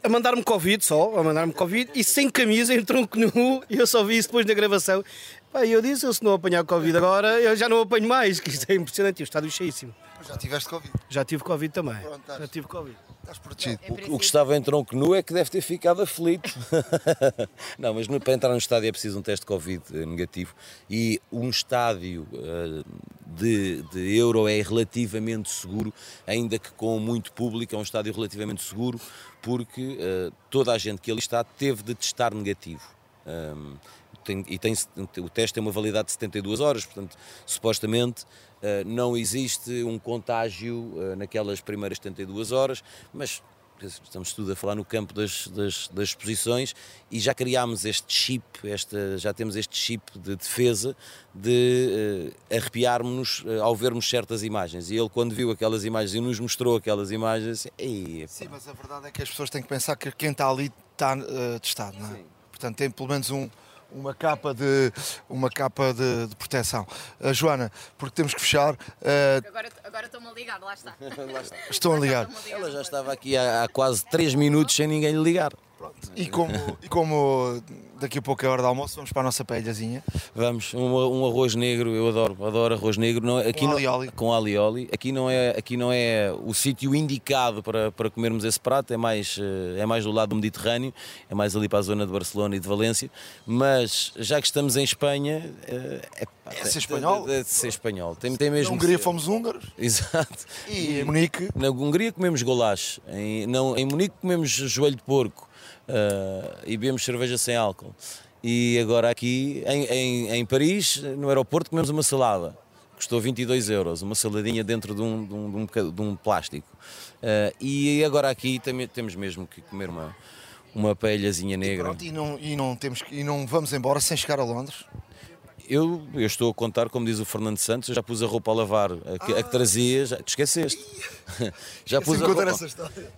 a mandar-me Covid só, a mandar-me Covid, e sem camisa, em tronco nu, e eu só vi isso depois da gravação. Pá, e eu disse, eu se não apanhar Covid agora, eu já não apanho mais, que isto é impressionante, o estádio cheíssimo. Já tiveste Covid. Já tive Covid também, Pronto, estás. já tive Covid. Estás protegido. Em O que estava em tronco nu é que deve ter ficado aflito. não, mas no- para entrar no estádio é preciso um teste de Covid eh, negativo e um estádio eh, de, de euro é relativamente seguro, ainda que com muito público, é um estádio relativamente seguro, porque eh, toda a gente que ali está teve de testar negativo. Ahm, tem- e tem, o teste tem uma validade de 72 horas, portanto, supostamente eh, não existe um contágio eh, naquelas primeiras 72 horas, mas estamos tudo a falar no campo das, das, das exposições e já criámos este chip, esta, já temos este chip de defesa de eh, arrepiarmos-nos eh, ao vermos certas imagens. E ele, quando viu aquelas imagens e nos mostrou aquelas imagens, ei, Sim, mas a verdade é que as pessoas têm que pensar que quem está ali está eh, testado, não é? Portanto, tem pelo menos um, uma capa de, uma capa de, de proteção. Uh, Joana, porque temos que fechar, uh, Agora, agora estou-me a ligar, lá está. estão a ligar. Estão-me a ligar. ela já estava aqui há, há quase 3 minutos sem ninguém lhe ligar. E como, e como daqui a pouco é hora de almoço, vamos para a nossa paelhazinha. Vamos, um, um arroz negro, eu adoro, adoro arroz negro. Não, é- aqui Com não- alioli. Com alioli. Aqui não é, aqui não é o sítio indicado para, para comermos esse prato, é mais, eh, é mais do lado do Mediterrâneo, é mais ali para a zona de Barcelona e de Valência. Mas já que estamos em Espanha. eh, É, pá, É ser espanhol? É, de ser espanhol. Tem, tem mesmo Na Hungria ser. fomos húngaros Exato. e em Munique Na Hungria comemos golache, em, não, em Munique comemos joelho de porco e bebemos cerveja sem álcool. E agora aqui em, em, em Paris, no aeroporto, comemos uma salada. Custou 22 euros, uma saladinha dentro de um, de um, de um, de um plástico. Ah, e agora aqui tem- temos mesmo que comer uma, uma paelhazinha negra. Pronto, e, não, e, não temos, e não vamos embora sem chegar a Londres. Eu, eu estou a contar, como diz o Fernando Santos, eu já pus a roupa a lavar, a que, a que trazia, já, te esqueceste. já pus a roupa,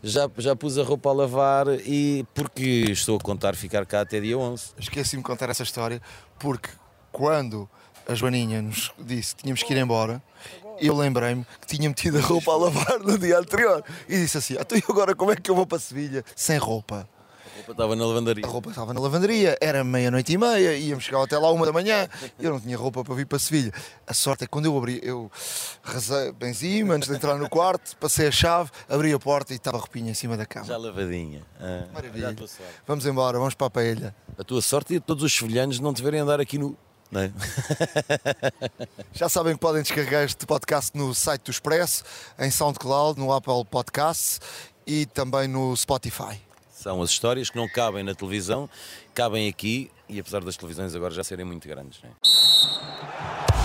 já, já pus a roupa a lavar e porque estou a contar ficar cá até dia 11. Esqueci-me de contar essa história porque quando a Joaninha nos disse que tínhamos que ir embora, eu lembrei-me que tinha metido a roupa a lavar no dia anterior e disse assim: então e agora como é que eu vou para Sevilha sem roupa? Roupa estava na lavandaria. A roupa estava na lavanderia, era meia-noite e meia, íamos chegar até lá uma da manhã, eu não tinha roupa para vir para Sevilha. A sorte é que quando eu abri, eu rasei benzi antes de entrar no quarto, passei a chave, abri a porta e estava a roupinha em cima da cama. Já lavadinha. Ah, Maravilha. já a tua sorte. Vamos embora, vamos para a paella. A tua sorte e todos os sevilhanos não deverem andar aqui no. Não é? Já sabem que podem descarregar este podcast no site do Expresso, em SoundCloud, no Apple Podcasts e também no Spotify. São as histórias que não cabem na televisão, cabem aqui e apesar das televisões agora já serem muito grandes. Não é?